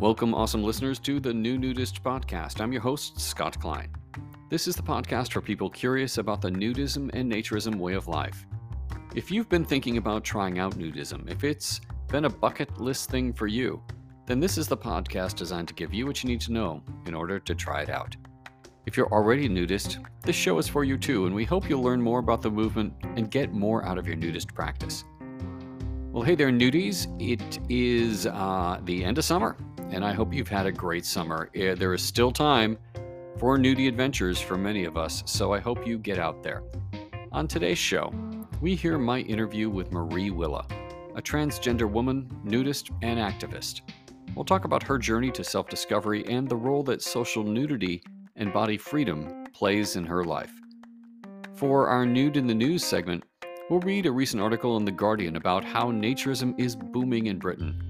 Welcome, awesome listeners, to the New Nudist Podcast. I'm your host, Scott Klein. This is the podcast for people curious about the nudism and naturism way of life. If you've been thinking about trying out nudism, if it's been a bucket list thing for you, then this is the podcast designed to give you what you need to know in order to try it out. If you're already a nudist, this show is for you too, and we hope you'll learn more about the movement and get more out of your nudist practice. Well, hey there, nudies. It is uh, the end of summer, and I hope you've had a great summer. Eh, there is still time for nudie adventures for many of us, so I hope you get out there. On today's show, we hear my interview with Marie Willa, a transgender woman, nudist, and activist. We'll talk about her journey to self discovery and the role that social nudity and body freedom plays in her life. For our Nude in the News segment, we'll read a recent article in The Guardian about how naturism is booming in Britain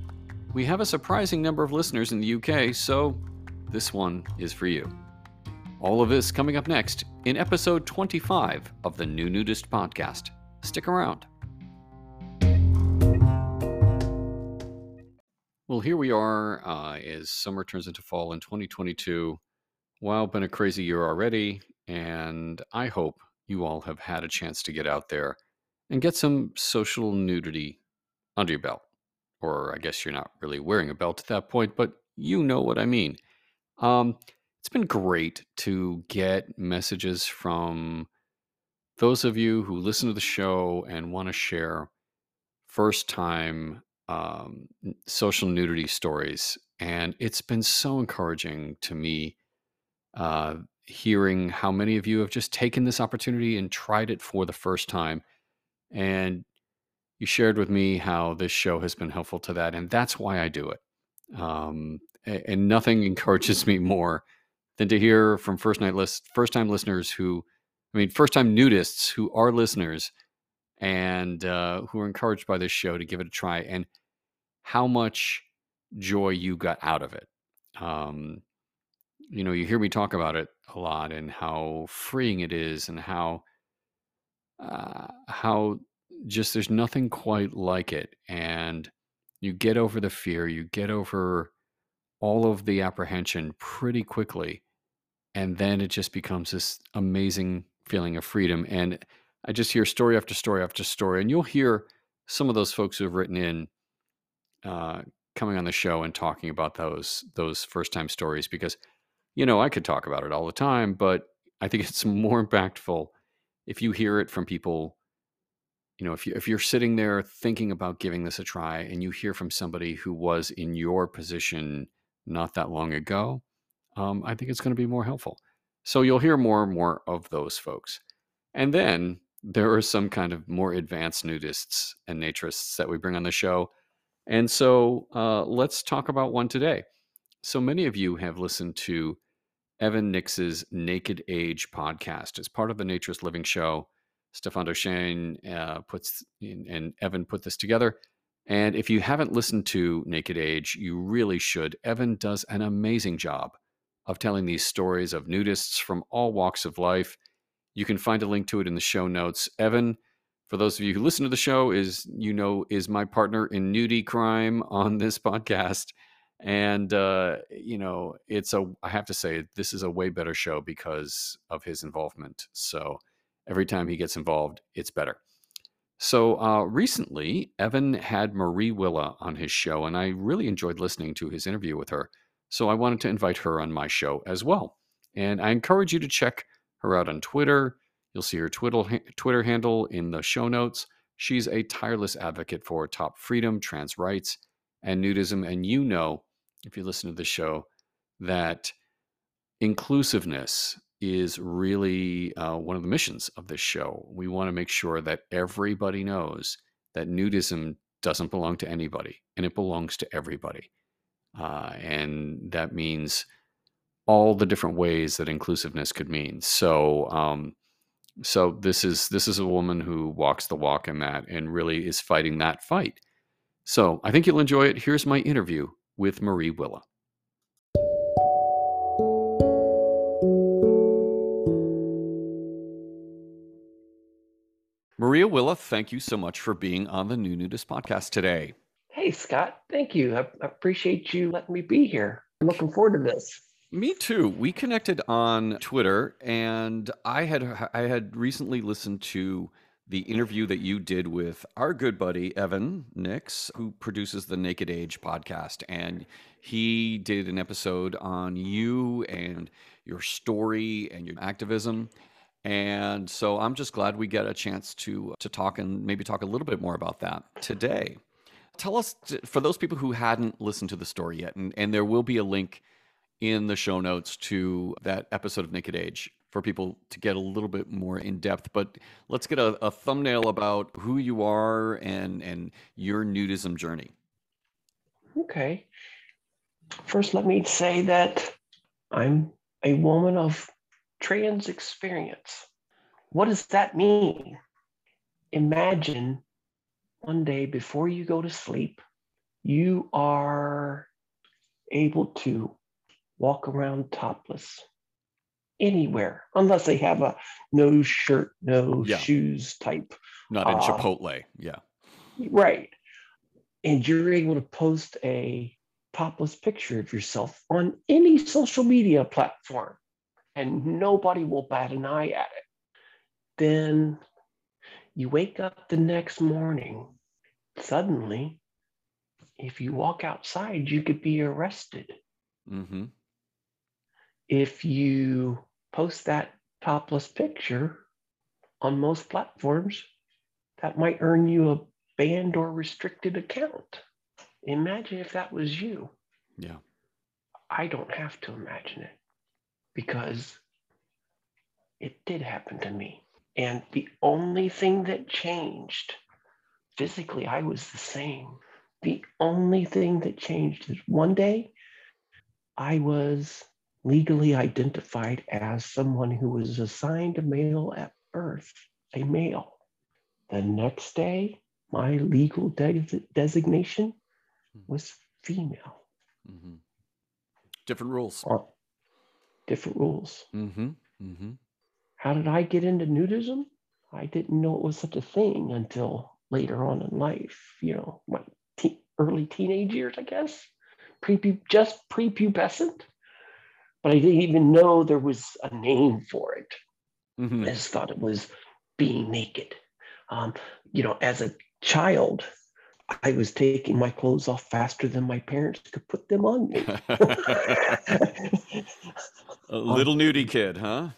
we have a surprising number of listeners in the UK, so this one is for you. All of this coming up next in episode 25 of the New Nudist Podcast. Stick around. Well, here we are uh, as summer turns into fall in 2022. Wow, been a crazy year already, and I hope you all have had a chance to get out there and get some social nudity under your belt or I guess you're not really wearing a belt at that point, but you know what I mean. Um, it's been great to get messages from those of you who listen to the show and want to share first time um, social nudity stories. And it's been so encouraging to me uh, hearing how many of you have just taken this opportunity and tried it for the first time. And you shared with me how this show has been helpful to that, and that's why I do it. Um, and nothing encourages me more than to hear from first night list first time listeners who, I mean, first time nudists who are listeners and uh, who are encouraged by this show to give it a try, and how much joy you got out of it. Um, you know, you hear me talk about it a lot and how freeing it is, and how uh, how just there's nothing quite like it. And you get over the fear, you get over all of the apprehension pretty quickly. And then it just becomes this amazing feeling of freedom. And I just hear story after story after story. And you'll hear some of those folks who have written in uh, coming on the show and talking about those those first time stories because you know I could talk about it all the time, but I think it's more impactful if you hear it from people you know if you if you're sitting there thinking about giving this a try and you hear from somebody who was in your position not that long ago um, i think it's going to be more helpful. So you'll hear more and more of those folks. And then there are some kind of more advanced nudists and naturists that we bring on the show. And so uh, let's talk about one today. So many of you have listened to evan nix's naked age podcast. As part of the naturist living show Stéphane Deschênes uh, puts in, and Evan put this together. And if you haven't listened to Naked Age, you really should. Evan does an amazing job of telling these stories of nudists from all walks of life. You can find a link to it in the show notes. Evan, for those of you who listen to the show, is you know is my partner in nudie crime on this podcast, and uh, you know it's a I have to say this is a way better show because of his involvement. So every time he gets involved, it's better. So uh, recently, Evan had Marie Willa on his show, and I really enjoyed listening to his interview with her. So I wanted to invite her on my show as well. And I encourage you to check her out on Twitter. You'll see her Twitter handle in the show notes. She's a tireless advocate for top freedom, trans rights, and nudism. And you know, if you listen to the show, that inclusiveness is really uh, one of the missions of this show. We want to make sure that everybody knows that nudism doesn't belong to anybody and it belongs to everybody. Uh, and that means all the different ways that inclusiveness could mean. So, um, so this is this is a woman who walks the walk in that and really is fighting that fight. So I think you'll enjoy it. Here's my interview with Marie Willa. Maria Willa, thank you so much for being on the New Nudist podcast today. Hey, Scott, thank you. I, I appreciate you letting me be here. I'm looking forward to this. Me too. We connected on Twitter, and I had I had recently listened to the interview that you did with our good buddy Evan Nix, who produces the Naked Age podcast, and he did an episode on you and your story and your activism. And so I'm just glad we get a chance to to talk and maybe talk a little bit more about that today. Tell us for those people who hadn't listened to the story yet, and, and there will be a link in the show notes to that episode of Naked Age for people to get a little bit more in depth. But let's get a, a thumbnail about who you are and and your nudism journey. Okay. First, let me say that I'm a woman of trans experience. What does that mean? Imagine one day before you go to sleep, you are able to walk around topless anywhere unless they have a no shirt, no yeah. shoes type. Not in uh, Chipotle. Yeah. Right. And you're able to post a topless picture of yourself on any social media platform and nobody will bat an eye at it. Then you wake up the next morning, suddenly, if you walk outside, you could be arrested. Mm-hmm if you post that topless picture on most platforms, that might earn you a banned or restricted account. Imagine if that was you. Yeah. I don't have to imagine it because it did happen to me. And the only thing that changed physically, I was the same. The only thing that changed is one day I was legally identified as someone who was assigned a male at birth, a male. The next day, my legal de- designation was female. Mm-hmm. Different rules. Different rules. Mm-hmm. Mm-hmm. How did I get into nudism? I didn't know it was such a thing until later on in life, you know, my te- early teenage years, I guess, pre just prepubescent but I didn't even know there was a name for it. Mm-hmm. I just thought it was being naked. Um, you know, as a child, I was taking my clothes off faster than my parents could put them on me. a little um, nudie kid, huh?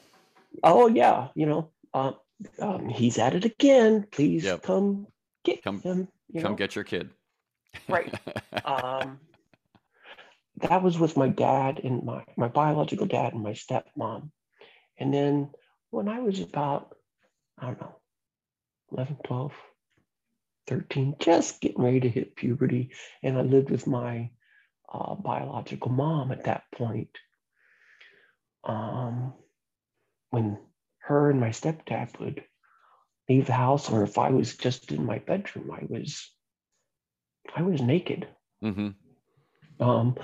Oh yeah, you know, um, um, he's at it again. Please yep. come get come, him. come know? get your kid. right. Um, that was with my dad and my, my biological dad and my stepmom. And then when I was about, I don't know, 11, 12, 13, just getting ready to hit puberty, and I lived with my uh, biological mom at that point. Um, when her and my stepdad would leave the house, or if I was just in my bedroom, I was, I was naked. Mm-hmm. Um,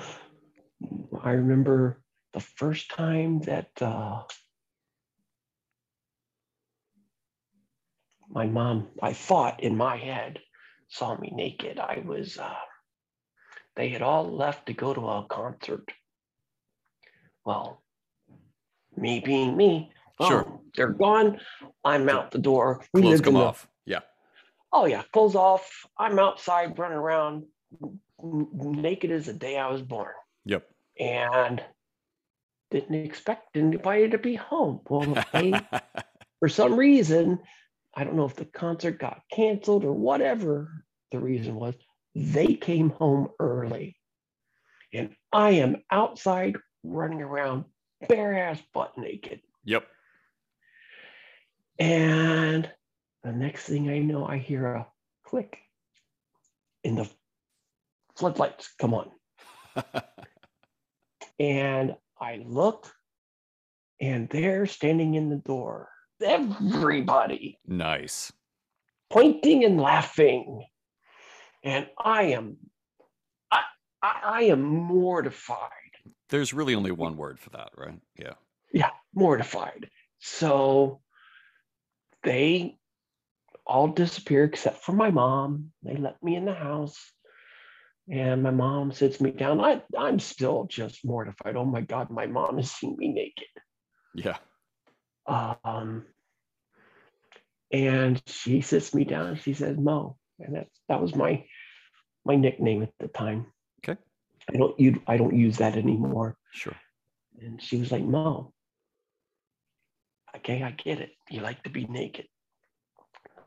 I remember the first time that uh, my mom, I thought in my head, saw me naked. I was, uh, they had all left to go to a concert. Well, me being me, oh, sure. they're gone. I'm out the door. We Clothes come off. Yeah. Oh yeah, clothes off. I'm outside running around naked as the day I was born. Yep. And didn't expect anybody to be home. Well, they, for some reason, I don't know if the concert got canceled or whatever the reason was, they came home early. And I am outside running around bare ass butt naked. Yep. And the next thing I know, I hear a click in the floodlights come on. And I look, and they're standing in the door. Everybody. Nice. Pointing and laughing. And I am I, I, I am mortified. There's really only one word for that, right? Yeah. Yeah, mortified. So they all disappear except for my mom. They let me in the house. And my mom sits me down. I, I'm still just mortified. Oh my God, my mom has seen me naked. Yeah. Um, and she sits me down and she says, Mo, and that, that was my my nickname at the time. I don't you I don't use that anymore. Sure. And she was like, Mo, okay, I get it. You like to be naked.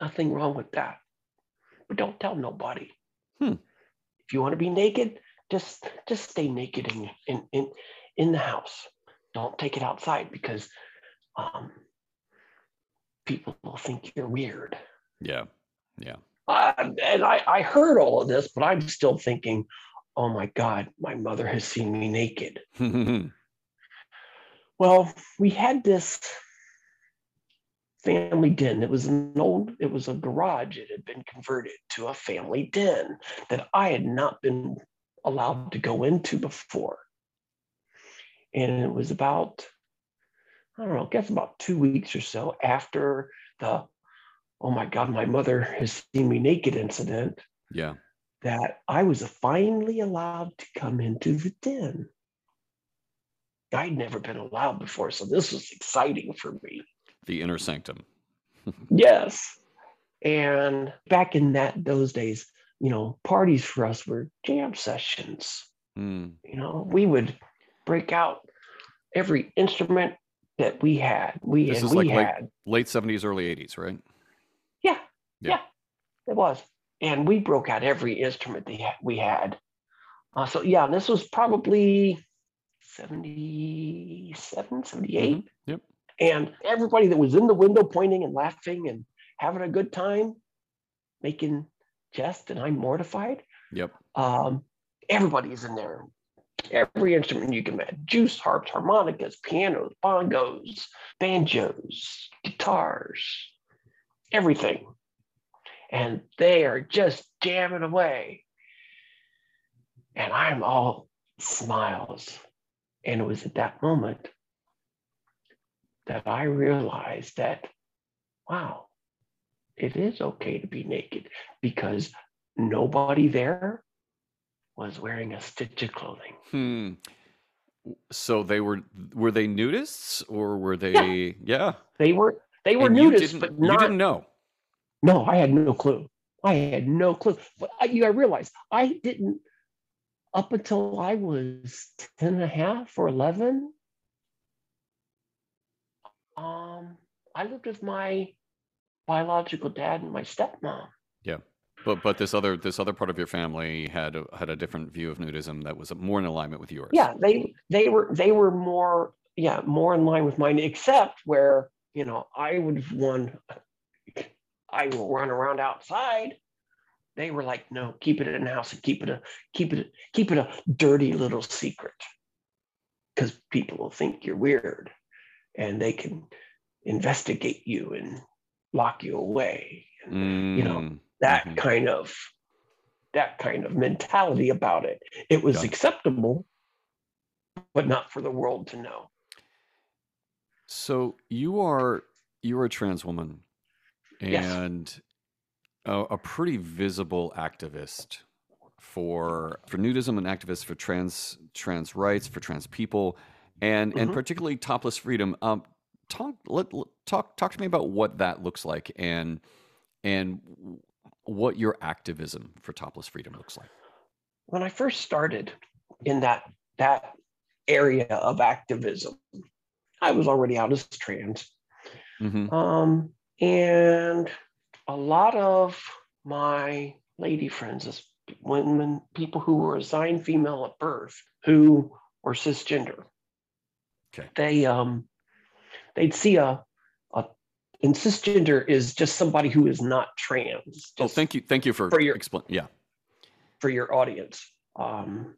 Nothing wrong with that. But don't tell nobody. Hmm. If you want to be naked, just just stay naked in in in, in the house. Don't take it outside because um, people will think you're weird. Yeah. Yeah. Uh, and I, I heard all of this, but I'm still thinking, oh my God, my mother has seen me naked. Hmm. well, we had this family den. It was an old, it was a garage. It had been converted to a family den that I had not been allowed to go into before. And it was about, I don't know, I guess about two weeks or so after the oh my God, my mother has seen me naked incident, yeah. That I was finally allowed to come into the den. I'd never been allowed before, so this was exciting for me. The inner sanctum. yes. And back in that those days, you know, parties for us were jam sessions. Mm. You know, we would break out every instrument that we had. We This is we like late, had late 70s, early 80s, right? Yeah, Yeah. yeah, it was. And we broke out every instrument that ha- we had. Uh, so, yeah, this was probably 77, 78. Mhm. Yep. And everybody that was in the window pointing and laughing and having a good time, making jest, and I'm mortified. Yep. Um, everybody's in there. Every instrument you can imagine juice harps, harmonicas, pianos, bongos, banjos, guitars, everything. And they are just jamming away. And I'm all smiles. And it was at that moment that I realized that, wow, it is okay to be naked because nobody there was wearing a stitch of clothing. Hmm. So they were were they nudists or were they yeah? They were they were And you nudists, but you not didn't know. No, I had no clue. I had no clue. But I, you, I realized I didn't, up until I was 10 and a half or 11, um, I lived with my biological dad and my stepmom. Yeah. But but this other this other part of your family had a, had a different view of nudism that was more in alignment with yours. Yeah, they they were they were more yeah more in line with mine, except where you know I would have won. I will run around outside. They were like, no, keep it in the house and keep it a keep it keep it a dirty little secret, because people will think you're weird, and they can investigate you and lock you away. you know, Mm, That Mhm. kind of that kind of mentality about it. It was Got it. acceptable, but not for the world to know. So you are you're a trans woman Yes. and a, a pretty visible activist for for nudism and activist for trans trans rights for trans people and and Mhm. particularly topless freedom. Um, talk let, let- talk talk to me about what that looks like and and what your activism for topless freedom looks like. when I first started in that that area of activism, I was already out as trans, hmm um, and a lot of my lady friends, as women, people who were assigned female at birth, who were cisgender, Okay. they um, they'd see a a and cisgender is just somebody who is not trans. Oh, thank you, thank you for, for your- explain. Yeah, for your audience. Um,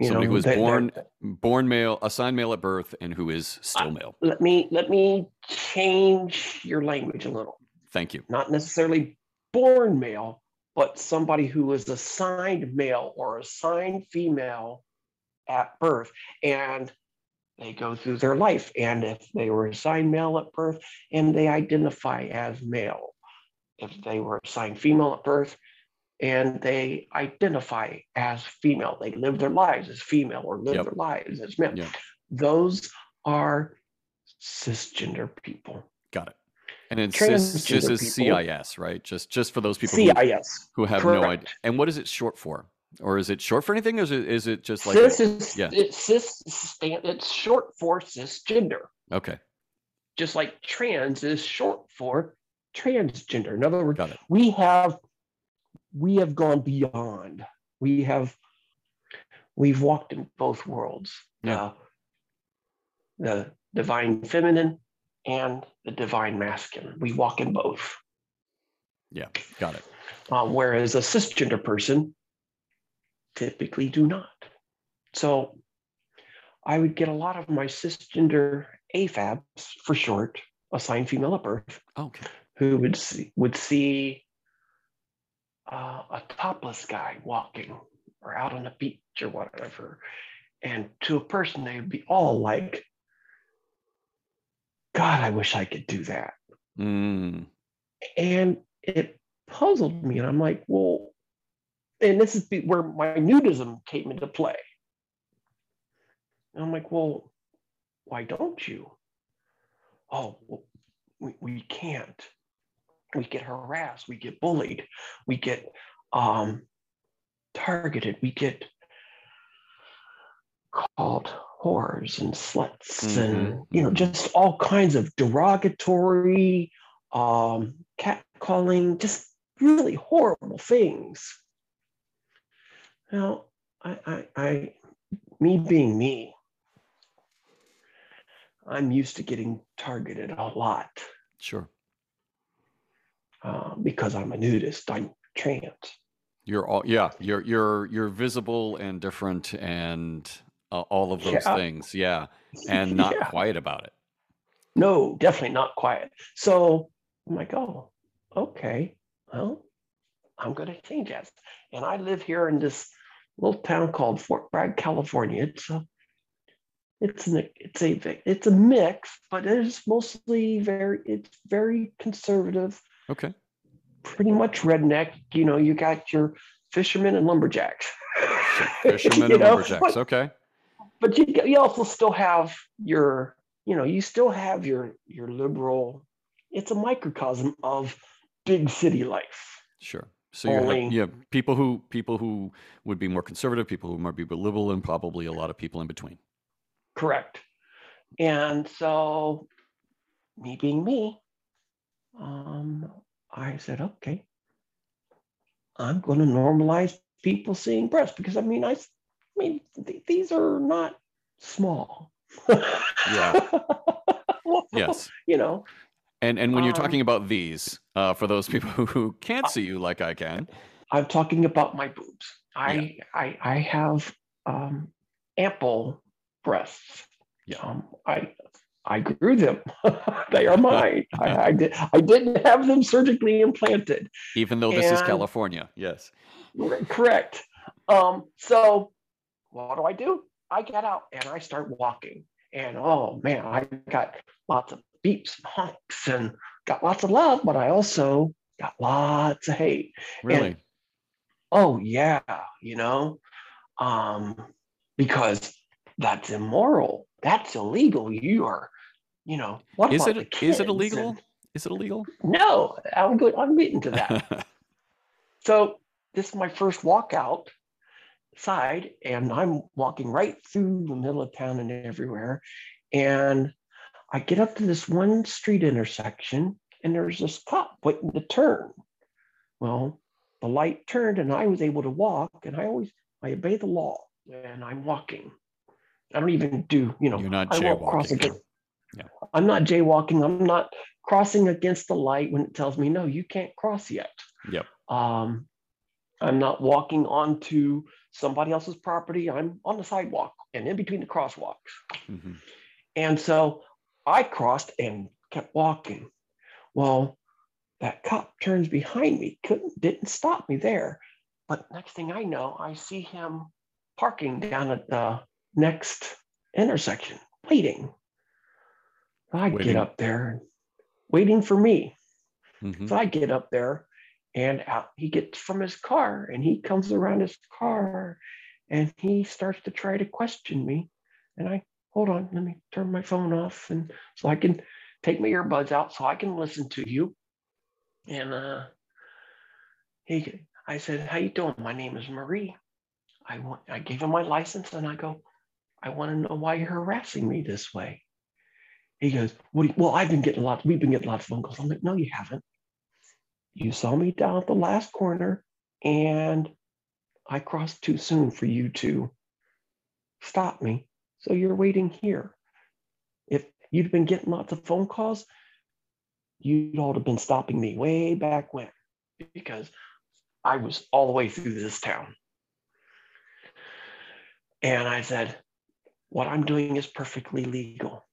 you somebody know, who was that- born born male, assigned male at birth, and who is still I- male. let me let me change your language a little. Thank you. Not necessarily born male, but somebody who was assigned male or assigned female at birth, and they go through their life. And if they were assigned male at birth, and they identify as male, if they were assigned female at birth, and they identify as female. They live their lives as female or live Yep. their lives as men. Yep. Those are cisgender people. Got it. And then cis, Transgender is. CIS, right? Just just for those people who, CIS. who have no idea. And what is it short for? Or is it short for anything? Or is it, is it just like a- cis is yeah. it's cis stand it's short for cisgender. okay, Just like trans is short for transgender. In other words, we have we have gone beyond we have we've walked in both worlds Yeah. uh, the divine feminine and the divine masculine we walk in both Yeah, got it. uh, whereas a cisgender person typically do not so i would get a lot of my cisgender afabs for short assigned female at birth Okay. who would see would see uh, a topless guy walking or out on the beach or whatever, and to a person they would be all like, "God, I wish I could do that," Mm, and it puzzled me, and I'm like, "Well," and this is where my nudism came into play. And I'm like, "Well, why don't you?" Oh, well, we, we can't we get harassed, we get bullied, we get um, targeted, we get called whores and sluts, and you know, just all kinds of derogatory, um, catcalling, just really horrible things. Now, I, I, I, me being me, I'm used to getting targeted a lot sure. Uh, because I'm a nudist. I'm trans. You're all yeah. You're you're you're visible and different and uh, all of those Yeah. things. Yeah, and not Yeah. quiet about it. No, definitely not quiet. So I'm like, oh, okay. Well, I'm going to change that. And I live here in this little town called Fort Bragg, California. It's a, it's an, it's a, it's a mix, but it is mostly very, it's very conservative, Okay. pretty much redneck. You know, you got your fishermen and lumberjacks. Fishermen and know, lumberjacks. but- Okay. but you you also still have your you know you still have your your liberal it's a microcosm of big city life Sure. So you have Only- yeah people who people who would be more conservative, people who might be liberal, and probably a lot of people in between. correct and so me being me um i said okay i'm going to normalize people seeing breasts because i mean I, I mean th- these are not small Yeah. Yes. you know And and when you're Um, talking about these, uh, for those people who, can't see you like I can, I'm talking about my boobs. I I I have um, ample breasts. Yeah. Um, I I grew them. they are mine. I, I did I didn't have them surgically implanted. even though this is California, yes. Correct. Um, so what do I do? I get out and I start walking. And oh man, I got lots of beeps and honks and got lots of love, but I also got lots of hate. Really. oh yeah you know um because that's immoral that's illegal you are you know what is about it is it illegal? and- Is it illegal? no i'm good i'm getting to that so this is my first walk out side and i'm walking right through the middle of town and everywhere and i get up to this one street intersection and there's this cop waiting to turn well the light turned and i was able to walk and i always i obey the law and i'm walking i don't even do you know You're not I won't cross jaywalking. Yeah. i'm not jaywalking i'm not crossing against the light when it tells me no you can't cross yet Yep. um, I'm not walking onto somebody else's property. I'm on the sidewalk and in between the crosswalks. Mhm. And so I crossed and kept walking. Well, that cop turns behind me, couldn't, didn't stop me there. But next thing I know, I see him parking down at the next intersection, waiting. I Waiting. get up there, waiting for me. Mhm. So I get up there And out he gets from his car and he comes around his car and he starts to try to question me. And I hold on, let me turn my phone off and so I can take my earbuds out so I can listen to you. And uh he I said, How you doing? My name is Marie. I want I gave him my license and I go, I want to know why you're harassing me this way. He goes, What you, well, I've been getting a lot, we've been getting a lot of phone calls. I'm like, no, you haven't. You saw me down at the last corner and I crossed too soon for you to stop me. So you're waiting here. If you'd been getting lots of phone calls, you'd all have been stopping me way back when because I was all the way through this town. And I said, What I'm doing is perfectly legal.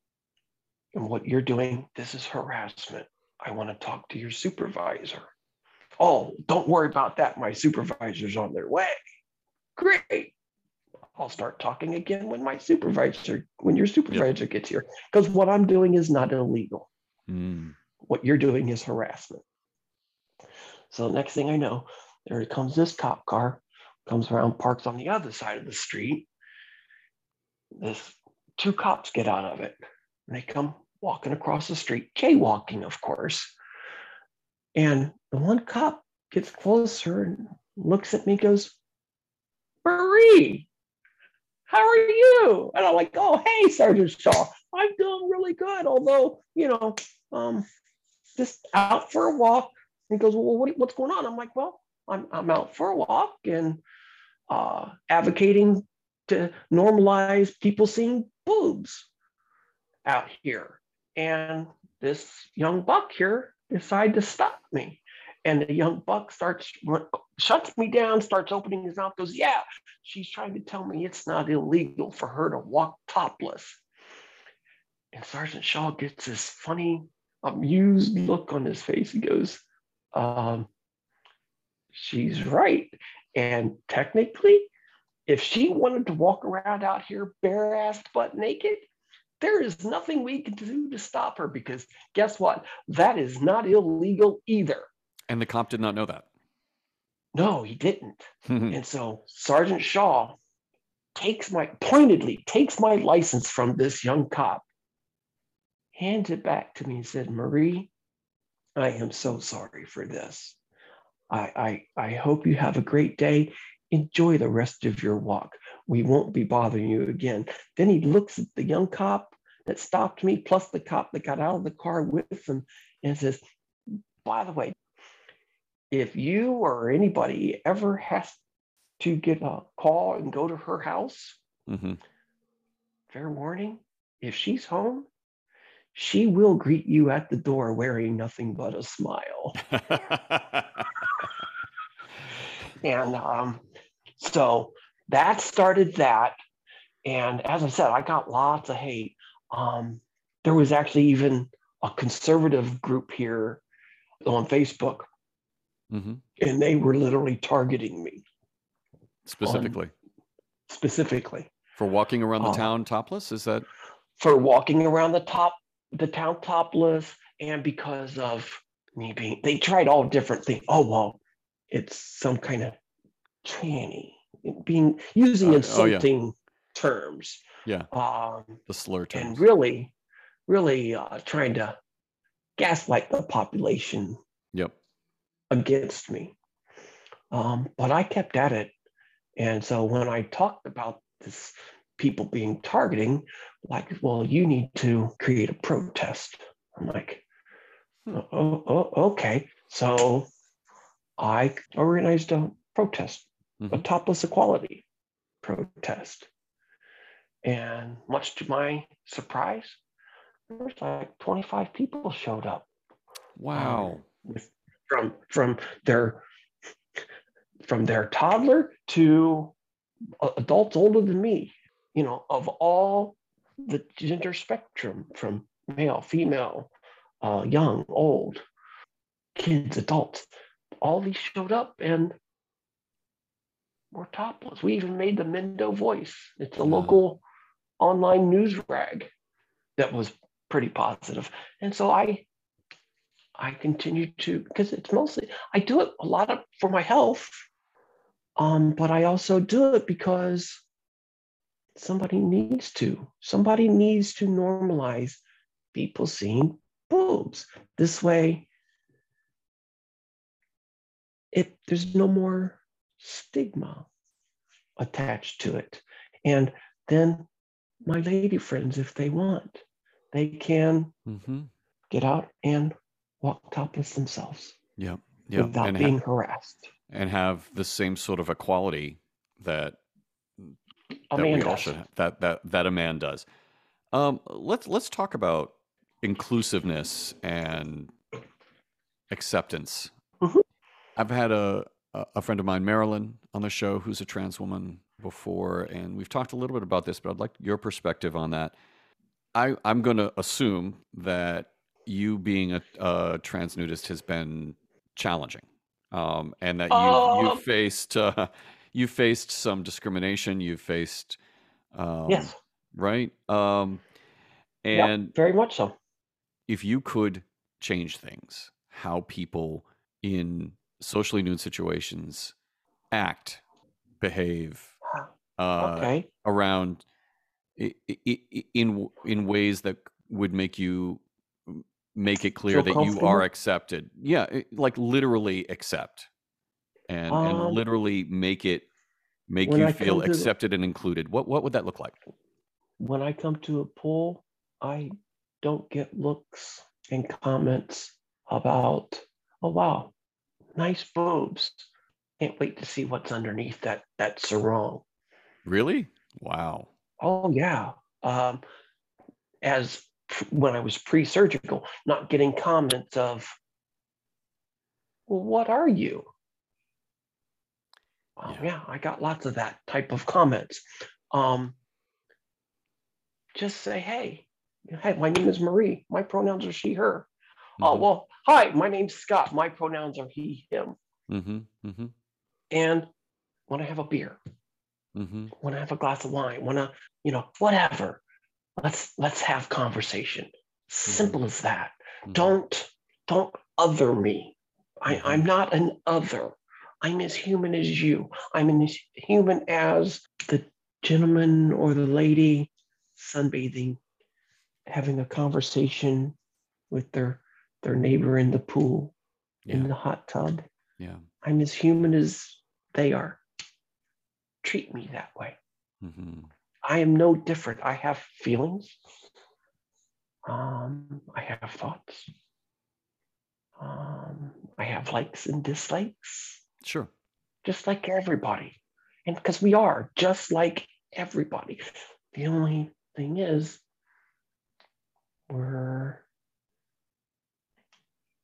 And what you're doing, this is harassment. I want to talk to your supervisor. Oh, don't worry about that. My supervisor's on their way. Great. I'll start talking again when my supervisor, when your supervisor yep. gets here. Because what I'm doing is not illegal. Mm. What you're doing is harassment. So next thing I know, there comes this cop car, comes around, parks on the other side of the street. This two cops get out of it. And they come walking across the street, jaywalking, of course. And the one cop gets closer and looks at me, goes, Marie, how are you? And I'm like, oh, hey, Sergeant Shaw, I'm doing really good. Although, you know, um, just out for a walk. He goes, well, what, what's going on? I'm like, well, I'm, I'm out for a walk and uh, advocating to normalize people seeing boobs out here. And this young buck here decided to stop me. And the young buck starts, shuts me down, starts opening his mouth, goes, Yeah, she's trying to tell me it's not illegal for her to walk topless. And Sergeant Shaw gets this funny, amused look on his face. He goes, um, She's right. And technically, if she wanted to walk around out here bare assed butt naked, there is nothing we can do to stop her because guess what? That is not illegal either. And the cop did not know that. No, he didn't. and so Sergeant Shaw takes my pointedly takes my license from this young cop, hands it back to me and said, Marie, I am so sorry for this. I, I, I hope you have a great day. Enjoy the rest of your walk. We won't be bothering you again. Then he looks at the young cop that stopped me, plus the cop that got out of the car with him, and says, By the way, if you or anybody ever has to get a call and go to her house, mm-hmm. fair warning, if she's home, she will greet you at the door wearing nothing but a smile. and um, so that started that. And as I said, I got lots of hate. Um, there was actually even a conservative group here on Facebook, mm-hmm. and they were literally targeting me specifically. specifically for walking around the um, town topless. Is that for walking around the top the town topless, and because of me being? They tried all different things. Oh well, it's some kind of tranny being using uh, insulting oh, yeah. terms. Yeah. Um, the slur terms. And really, really uh, trying to gaslight the population. Yep. Against me. Um, but I kept at it. And so when I talked about this people being targeting, like, well, you need to create a protest. I'm like, oh, oh, oh okay. So I organized a protest mm-hmm. a topless equality protest. And much to my surprise, there's like 25 people showed up. Wow. Um, with, from from their from their toddler to adults older than me, you know, of all the gender spectrum from male, female, uh, young, old, kids, adults, all these showed up and we're topless. We even made the Mendo Voice. It's a local online news rag that was pretty positive. And so I I continue to because it's mostly I do it a lot of for my health, um, but I also do it because somebody needs to. Somebody needs to normalize people seeing boobs. This way, it there's no more stigma attached to it. And then my lady friends, if they want, they can Mm-hmm. get out and walk topless themselves Yeah. Yep. without And, being ha- harassed. and have the same sort of equality that A that man does. should that that that a man does. Um, let's let's talk about inclusiveness and acceptance. Mhm. I've had a a friend of mine, Marilyn, on the show who's a trans woman before, and we've talked a little bit about this, but I'd like your perspective on that. I I'm going to assume that you being a, a trans nudist has been challenging, um, and that you've you've Um, faced uh, you faced some discrimination. You've faced um, yes. right? Um, Yep. and Very much so. if you could change things, how people in socially nude situations act, behave uh, Okay. around in in ways that would make you make it clear that you are accepted. Yeah, like literally accept and and Um, literally make it make you I feel to the, accepted and included. What what would that look like? when I come to a pool, I don't get looks and comments about, oh wow, nice boobs. Can't wait to see what's underneath that that sarong. Really? Wow. Oh yeah. Um, as when I was pre-surgical, not getting comments of, well, what are you? Oh Yeah. yeah, I got lots of that type of comments. Um, just say, hey, hey, my name is Marie. My pronouns are she, her. Oh, Mhm. well, hi, my name's Scott. My pronouns are he, him. Mhm. Mhm. And when I have a beer, Mhm. when I have a glass of wine, when I, you know, whatever, let's let's have conversation. Simple as that. Mhm. Don't don't other me. I, Mhm. I'm not an other. I'm as human as you. I'm as human as the gentleman or the lady sunbathing, having a conversation with their their neighbor in the pool, in the hot tub. Yeah. I'm as human as they are. Treat me that way. Mhm. I am no different. I have feelings. Um, I have thoughts. Um, I have likes and dislikes, Sure. just like everybody. And because we are just like everybody. The only thing is, we're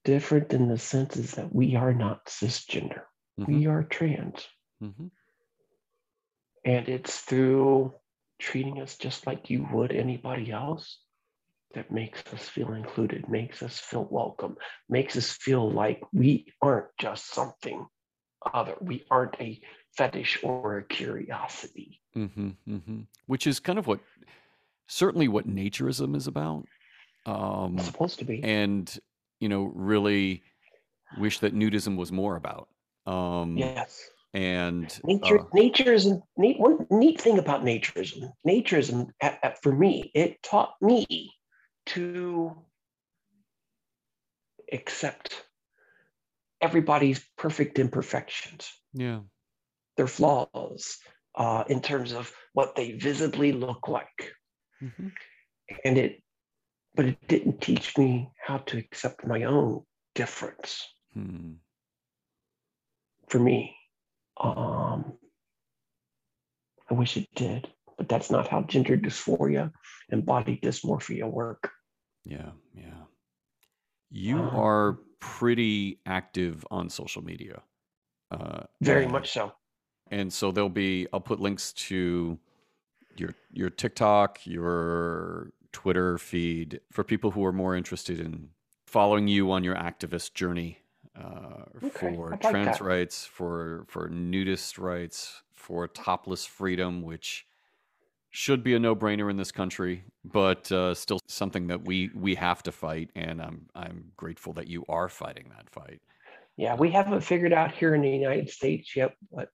different in the senses that we are not cisgender, Mhm. we are trans. Mhm. And it's through treating us just like you would anybody else that makes us feel included, makes us feel welcome, makes us feel like we aren't just something other. We aren't a fetish or a curiosity. Mhm. Mhm. Which is kind of what certainly what naturism is about. It's Um, supposed to be. and you know, really wish that nudism was more about. Um, Yes. and Nature, uh, naturism, neat, one neat thing about naturism, naturism at, at, for me, it taught me to accept everybody's perfect imperfections. yeah. their flaws uh, in terms of what they visibly look like. Mhm. And it, but it didn't teach me how to accept my own difference Hmm. for me. Um, I wish it did, but that's not how gender dysphoria and body dysmorphia work. Yeah. Yeah. You Um, are pretty active on social media. Uh, Very much so. and so there'll be i'll put links to your your tiktok your twitter feed for people who are more interested in following you on your activist journey uh, Okay, for like trans that. rights for for nudist rights for topless freedom which should be a no-brainer in this country, but uh, still something that we we have to fight. And I'm I'm grateful that you are fighting that fight. Yeah, we haven't figured out here in the United States yet what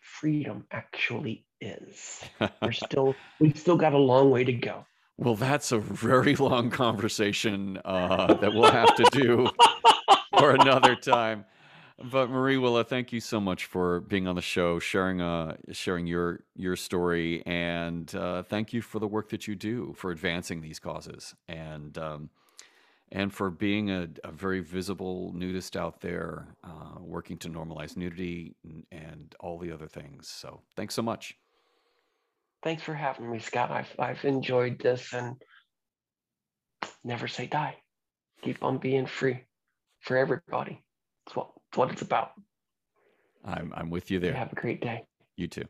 freedom actually is. We're still we've still got a long way to go. Well, that's a very long conversation uh, that we'll have to do for another time. But Marie Willa, thank you so much for being on the show, sharing uh, sharing your your story, and uh, thank you for the work that you do for advancing these causes, and um, and for being a, a very visible nudist out there, uh, working to normalize nudity and, and all the other things. So, thanks so much. Thanks for having me, Scott. I've I've enjoyed this, and never say die. Keep on being free for everybody. That's what that's what it's about. I'm I'm with you there. Have a great day. You too.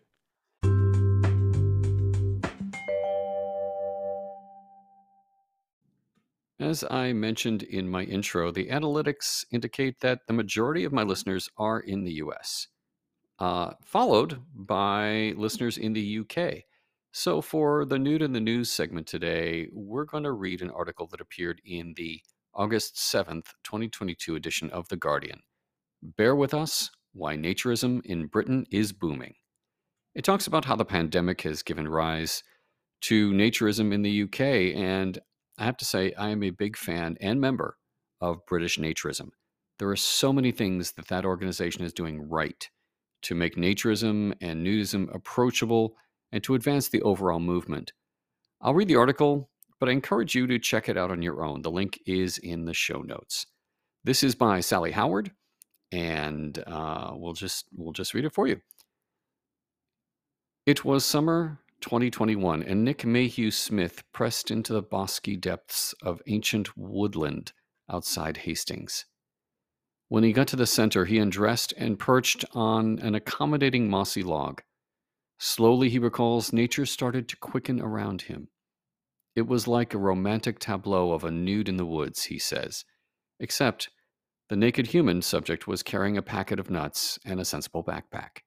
As I mentioned in my intro, the analytics indicate that the majority of my listeners are in the US, uh, followed by listeners in the UK. So, for the Nude in the News segment today, we're going to read an article that appeared in the August 7th, 2022 edition of The Guardian. Bare with us Why Naturism in Britain is Booming. It talks about how the pandemic has given rise to naturism in the UK, and I have to say, I am a big fan and member of British Naturism. There are so many things that that organization is doing right to make naturism and nudism approachable and to advance the overall movement. I'll read the article, but I encourage you to check it out on your own. The link is in the show notes. This is by Sally Howard, and uh, we'll just we'll just read it for you. It was summer 2021, and Nick Mayhew Smith pressed into the bosky depths of ancient woodland outside Hastings. When he got to the center, he undressed and perched on an accommodating mossy log. Slowly, he recalls, nature started to quicken around him. It was like a romantic tableau of a nude in the woods, he says, except the naked human subject was carrying a packet of nuts and a sensible backpack.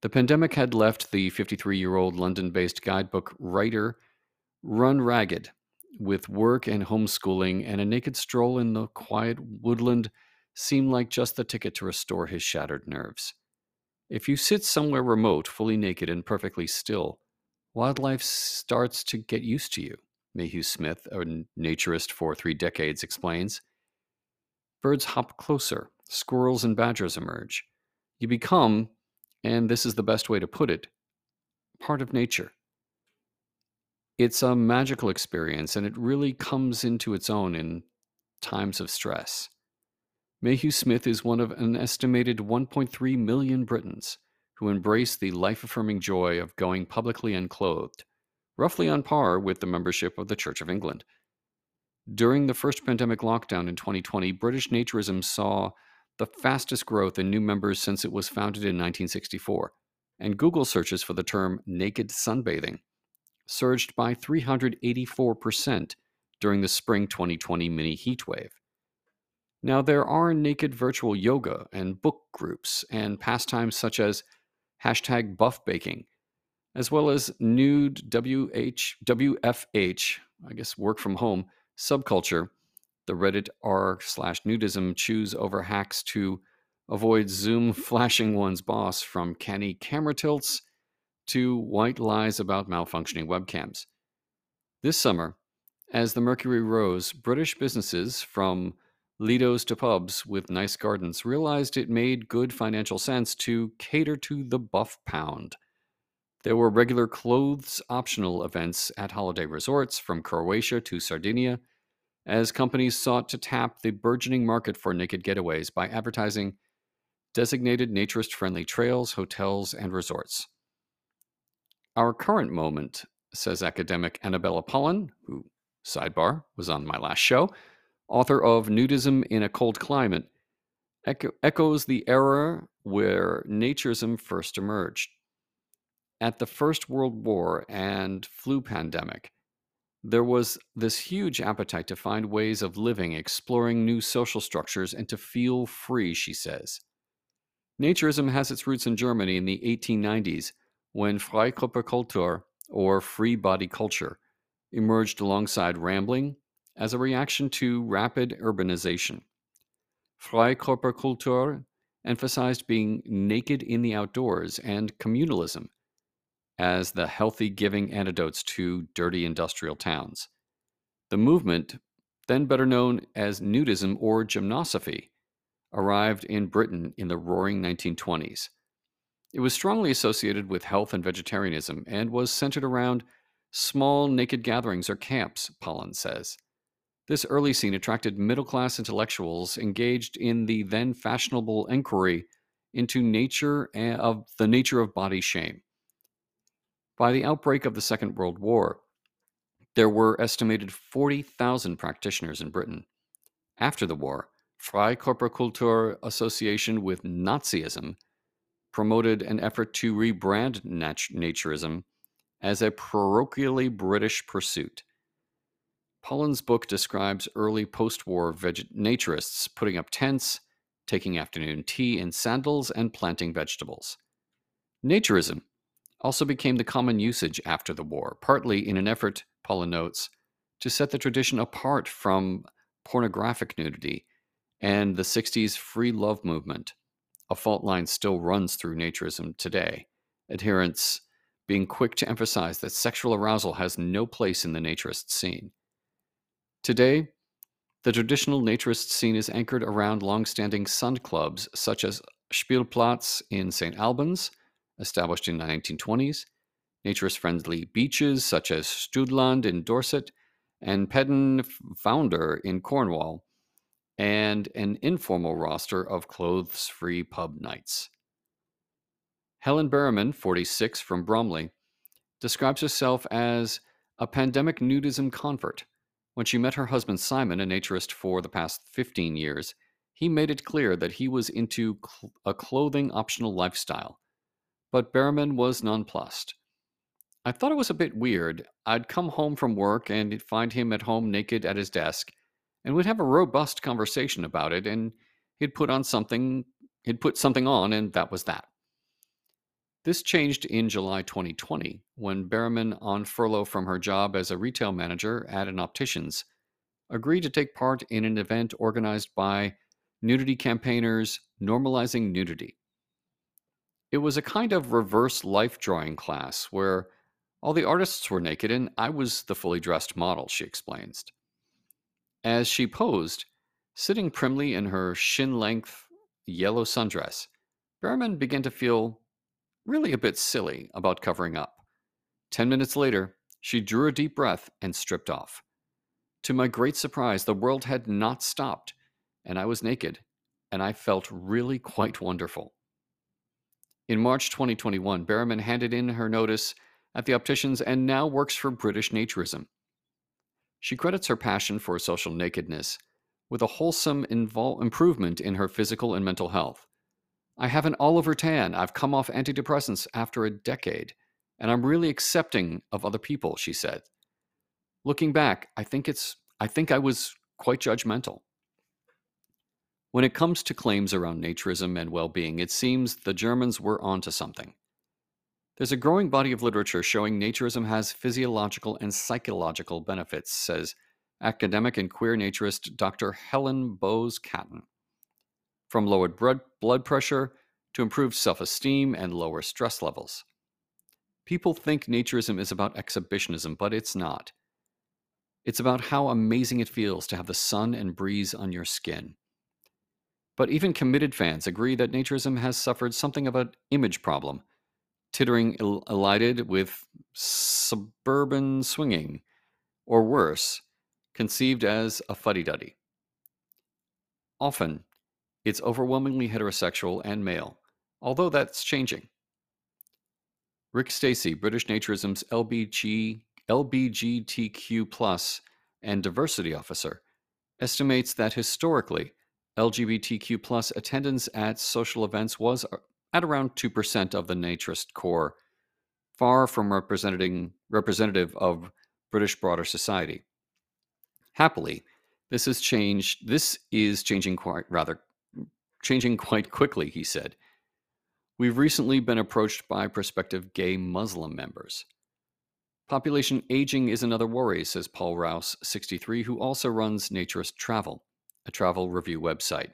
The pandemic had left the 53 year old London based guidebook writer run ragged with work and homeschooling, and a naked stroll in the quiet woodland seemed like just the ticket to restore his shattered nerves. If you sit somewhere remote, fully naked and perfectly still, wildlife starts to get used to you, Mayhew Smith, a naturist for three decades, explains. Birds hop closer, squirrels and badgers emerge. You become, and this is the best way to put it, part of nature. It's a magical experience, and it really comes into its own in times of stress. Mayhew Smith is one of an estimated 1.3 million Britons who embrace the life affirming joy of going publicly unclothed, roughly on par with the membership of the Church of England. During the first pandemic lockdown in 2020, British Naturism saw the fastest growth in new members since it was founded in 1964, and Google searches for the term naked sunbathing surged by 384% during the spring 2020 mini heatwave. Now, there are naked virtual yoga and book groups and pastimes such as hashtag buff baking, as well as nude WH, WFH, I guess work from home, subculture. The Reddit r slash nudism chews over hacks to avoid Zoom flashing one's boss from canny camera tilts to white lies about malfunctioning webcams. This summer, as the mercury rose, British businesses from Lido's to pubs with nice gardens realized it made good financial sense to cater to the buff pound. There were regular clothes optional events at holiday resorts from Croatia to Sardinia, as companies sought to tap the burgeoning market for naked getaways by advertising designated naturist friendly trails, hotels, and resorts. Our current moment, says academic Annebella Pollen, who, sidebar, was on my last show, author of Nudism in a Cold Climate, echo- echoes the era where naturism first emerged. At the First World War and flu pandemic, there was this huge appetite to find ways of living, exploring new social structures, and to feel free, she says. Naturism has its roots in Germany in the 1890s when Freikörperkultur, or free body culture, emerged alongside rambling as a reaction to rapid urbanization. Freikörperkultur emphasized being naked in the outdoors and communalism as the healthy giving antidotes to dirty industrial towns. The movement, then better known as nudism or gymnosophy, arrived in Britain in the roaring 1920s. It was strongly associated with health and vegetarianism and was centered around small naked gatherings or camps, Pollen says. This early scene attracted middle class intellectuals engaged in the then fashionable inquiry into nature eh, of the nature of body shame. By the outbreak of the Second World War, there were estimated 40,000 practitioners in Britain. After the war, Freikörperkultur association with Nazism promoted an effort to rebrand nat- naturism as a parochially British pursuit. Pollen's book describes early post war veg- naturists putting up tents, taking afternoon tea in sandals, and planting vegetables. Naturism also became the common usage after the war, partly in an effort, Pollan notes, to set the tradition apart from pornographic nudity and the 60s free love movement. A fault line still runs through naturism today. Adherents being quick to emphasize that sexual arousal has no place in the naturist scene. Today, the traditional naturist scene is anchored around long-standing sun clubs such as Spielplatz in St. Albans, established in the 1920s, naturist-friendly beaches such as Studland in Dorset, and Pedn Vounder in Cornwall, and an informal roster of clothes-free pub nights. Helen Berriman, 46, from Bromley, describes herself as a pandemic nudism convert. When she met her husband Simon, a naturist for the past 15 years, he made it clear that he was into cl- a clothing optional lifestyle. But Berriman was nonplussed. I thought it was a bit weird. I'd come home from work and find him at home naked at his desk, and we'd have a robust conversation about it, and he'd put on something, he'd put something on, and that was that. This changed in July 2020 when Berriman, on furlough from her job as a retail manager at an optician's, agreed to take part in an event organized by nudity campaigners Normalizing Nudity. It was a kind of reverse life drawing class where all the artists were naked and I was the fully dressed model, she explains. As she posed, sitting primly in her shin length yellow sundress, Berriman began to feel really a bit silly about covering up. Ten minutes later, she drew a deep breath and stripped off. To my great surprise, the world had not stopped, and I was naked, and I felt really quite wonderful. In March 2021, Berriman handed in her notice at the opticians and now works for British Naturism. She credits her passion for social nakedness with a wholesome invol- improvement in her physical and mental health. I have an Oliver tan. I've come off antidepressants after a decade, and I'm really accepting of other people, she said. Looking back, I think it's I think I was quite judgmental. When it comes to claims around naturism and well-being, it seems the Germans were onto something. There's a growing body of literature showing naturism has physiological and psychological benefits, says academic and queer naturist Dr. Helen Bowes Catton from lowered blood pressure to improved self esteem and lower stress levels. People think naturism is about exhibitionism, but it's not. It's about how amazing it feels to have the sun and breeze on your skin. But even committed fans agree that naturism has suffered something of an image problem, tittering elided with suburban swinging, or worse, conceived as a fuddy duddy. Often, it's overwhelmingly heterosexual and male, although that's changing. Rick Stacey, British Naturism's LBG, LBGTQ and diversity officer, estimates that historically, LGBTQ attendance at social events was uh, at around 2% of the naturist core, far from representing representative of British broader society. Happily, this has changed this is changing quite rather changing quite quickly, he said. We've recently been approached by prospective gay Muslim members. Population aging is another worry, says Paul Rouse, 63, who also runs Naturist Travel, a travel review website.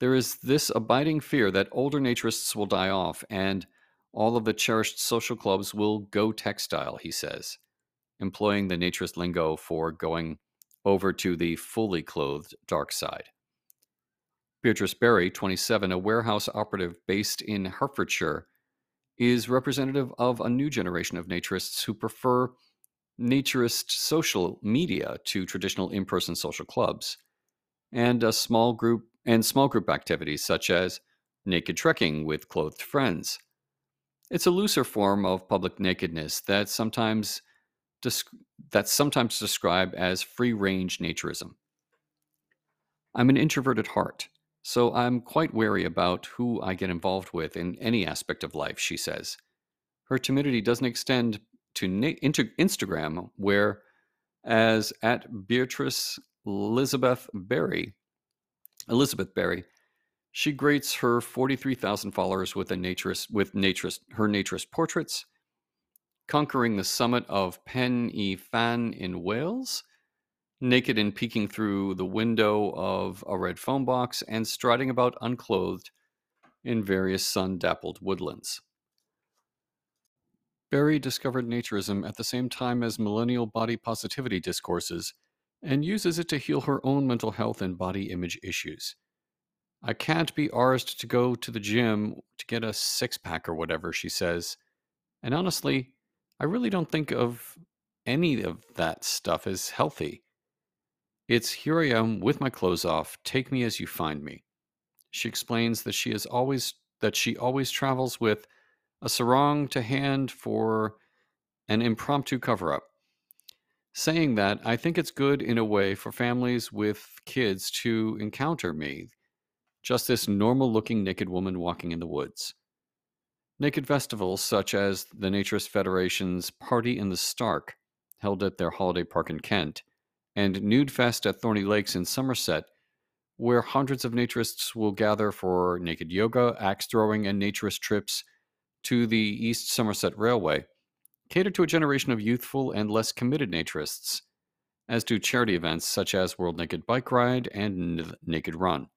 There is this abiding fear that older naturists will die off and all of the cherished social clubs will go textile, he says, employing the naturist lingo for going over to the fully clothed dark side. Beatrice Berry, 27, a warehouse operative based in Hertfordshire, is representative of a new generation of naturists who prefer naturist social media to traditional in-person social clubs and a small group and small group activities such as naked trekking with clothed friends. It's a looser form of public nakedness that sometimes that's sometimes described as free-range naturism. I'm an introvert at heart, so I'm quite wary about who I get involved with in any aspect of life, she says. Her timidity doesn't extend to Instagram, where, as at Beatrice Elizabeth Berry, Elizabeth Berry, she greets her 43,000 followers with a naturist with naturist her naturist portraits, conquering the summit of Pen y Fan in Wales, naked and peeking through the window of a red phone box and striding about unclothed in various sun-dappled woodlands. Berry discovered naturism at the same time as millennial body positivity discourses and uses it to heal her own mental health and body image issues. I can't be arsed to go to the gym to get a six pack or whatever, she says. And honestly, I really don't think of any of that stuff as healthy. It's here I am with my clothes off, take me as you find me. She explains that she is always that she always travels with a sarong to hand for an impromptu cover up. Saying that, I think it's good in a way for families with kids to encounter me, just this normal looking naked woman walking in the woods. Naked festivals such as the Naturist Federation's Party in the Stark, held at their holiday park in Kent, and Nude Fest at Thorney Lakes in Somerset, where hundreds of naturists will gather for naked yoga, axe throwing, and naturist trips to the East Somerset Railway, cater to a generation of youthful and less committed naturists, as do charity events such as World Naked Bike Ride and Naked Run.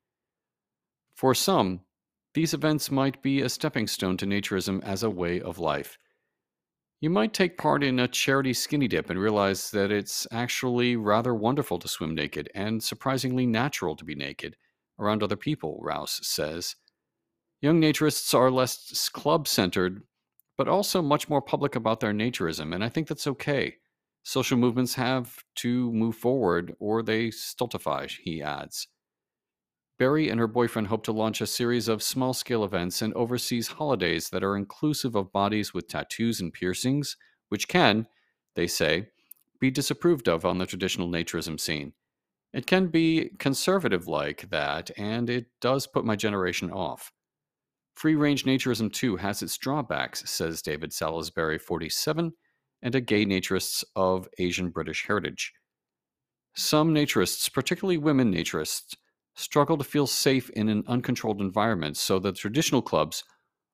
For some, these events might be a stepping stone to naturism as a way of life. You might take part in a charity skinny dip and realize that it's actually rather wonderful to swim naked and surprisingly natural to be naked around other people, Rouse says. Young naturists are less club centered, but also much more public about their naturism, and I think that's okay. Social movements have to move forward or they stultify, he adds. Berry and her boyfriend hope to launch a series of small scale events and overseas holidays that are inclusive of bodies with tattoos and piercings, which can, they say, be disapproved of on the traditional naturism scene. It can be conservative like that, and it does put my generation off. Free range naturism, too, has its drawbacks, says David Salisbury, 47, and a gay naturist of Asian British heritage. Some naturists, particularly women naturists, struggle to feel safe in an uncontrolled environment, so the traditional clubs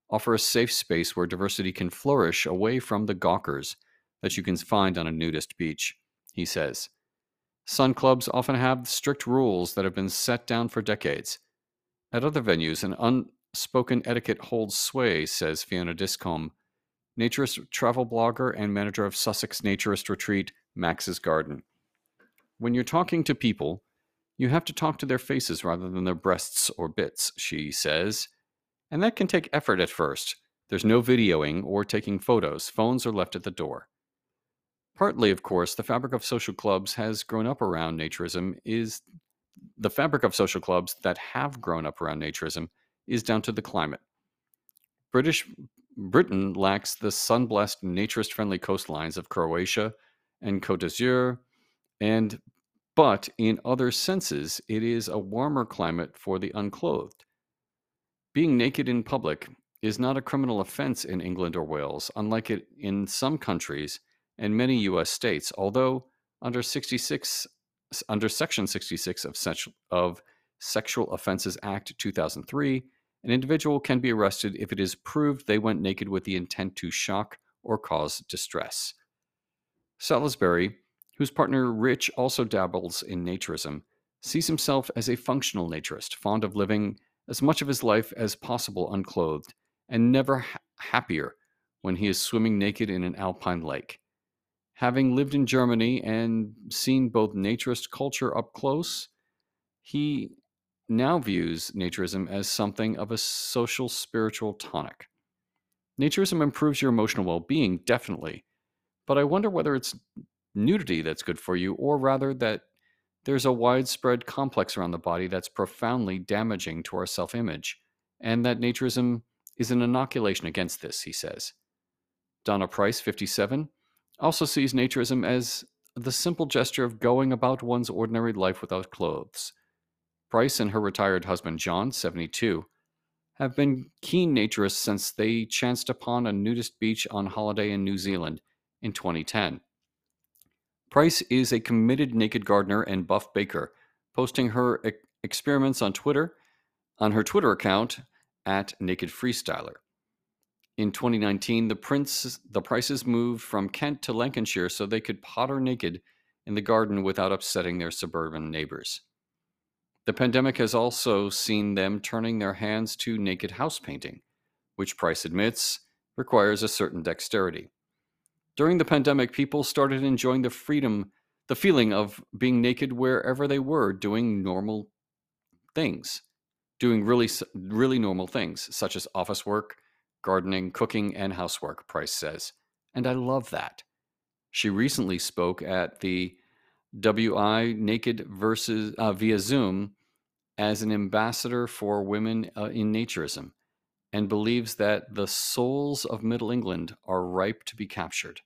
offer a safe space where diversity can flourish away from the gawkers that you can find on a nudist beach, he says. Sun clubs often have strict rules that have been set down for decades. At other venues, an unspoken etiquette holds sway, says Fiona Discombe, naturist travel blogger and manager of Sussex Naturist Retreat, Max's Garden. When you're talking to people, you have to talk to their faces rather than their breasts or bits, she says. And that can take effort at first. There's no videoing or taking photos, phones are left at the door. Partly, of course, the fabric of social clubs has grown up around naturism is the fabric of social clubs that have grown up around naturism is down to the climate. British Britain lacks the sun-blessed, naturist-friendly coastlines of Croatia and Côte d'Azur, and but in other senses, it is a warmer climate for the unclothed. Being naked in public is not a criminal offense in England or Wales, unlike it in some countries and many US states, although under 66 under section 66 of, of Sexual Offenses Act 2003, an individual can be arrested if it is proved they went naked with the intent to shock or cause distress. Salisbury, whose partner Rich also dabbles in naturism, sees himself as a functional naturist, fond of living as much of his life as possible unclothed, and never ha- happier when he is swimming naked in an alpine lake. Having lived in Germany and seen both naturist culture up close, he now views naturism as something of a social spiritual tonic. Naturism improves your emotional well being, definitely, but I wonder whether it's nudity that's good for you, or rather that there's a widespread complex around the body that's profoundly damaging to our self image, and that naturism is an inoculation against this, he says. Donna Price, 57, also sees naturism as the simple gesture of going about one's ordinary life without clothes. Price and her retired husband, John, 72, have been keen naturists since they chanced upon a nudist beach on holiday in New Zealand in 2010. Price is a committed naked gardener and buff baker, posting her e- experiments on Twitter, on her Twitter account at Naked Freestyler. In 2019, the Prince, the Prices moved from Kent to Lancashire so they could potter naked in the garden without upsetting their suburban neighbors. The pandemic has also seen them turning their hands to naked house painting, which Price admits requires a certain dexterity. During the pandemic, people started enjoying the freedom, the feeling of being naked wherever they were, doing normal things, doing really, really normal things, such as office work, gardening, cooking, and housework, Price says. And I love that. She recently spoke at the WI Naked versus uh, via Zoom as an ambassador for women uh, in naturism and believes that the souls of Middle England are ripe to be captured.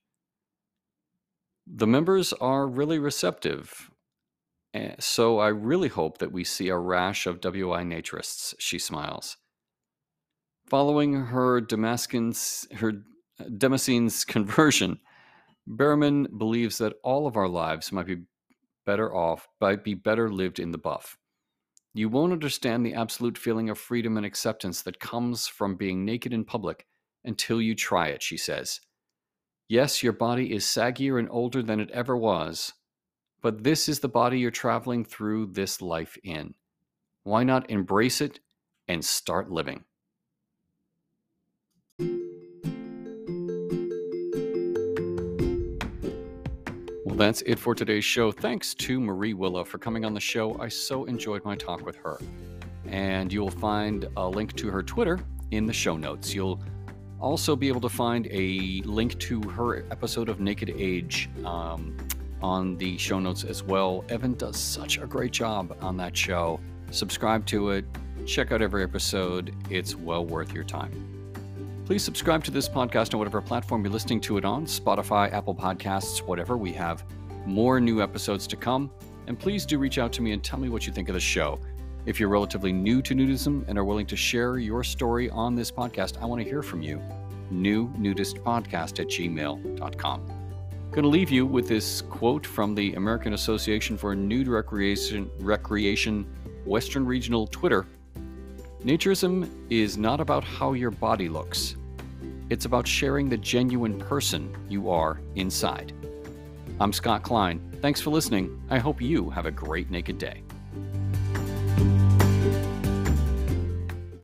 The members are really receptive, eh, so I really hope that we see a rash of WI naturists, she smiles. Following her Damascus, her Damascene's conversion, Berriman believes that all of our lives might be better off, might be better lived in the buff. You won't understand the absolute feeling of freedom and acceptance that comes from being naked in public until you try it, she says. Yes, your body is saggier and older than it ever was, but this is the body you're traveling through this life in. Why not embrace it and start living? Well, that's it for today's show. Thanks to Marie Willow for coming on the show. I so enjoyed my talk with her. And you'll find a link to her Twitter in the show notes. You'll also be able to find a link to her episode of Naked Age um, on the show notes as well. Evan does such a great job on that show. Subscribe to it, check out every episode. It's well worth your time. Please subscribe to this podcast on whatever platform you're listening to it on Spotify, Apple Podcasts, whatever. We have more new episodes to come. And please do reach out to me and tell me what you think of the show. If you're relatively new to nudism and are willing to share your story on this podcast, I want to hear from you. New nudist podcast at gmail.com. Going to leave you with this quote from the American Association for Nude Recreation, Recreation Western Regional Twitter. Naturism is not about how your body looks. It's about sharing the genuine person you are inside. I'm Scott Klein. Thanks for listening. I hope you have a great naked day.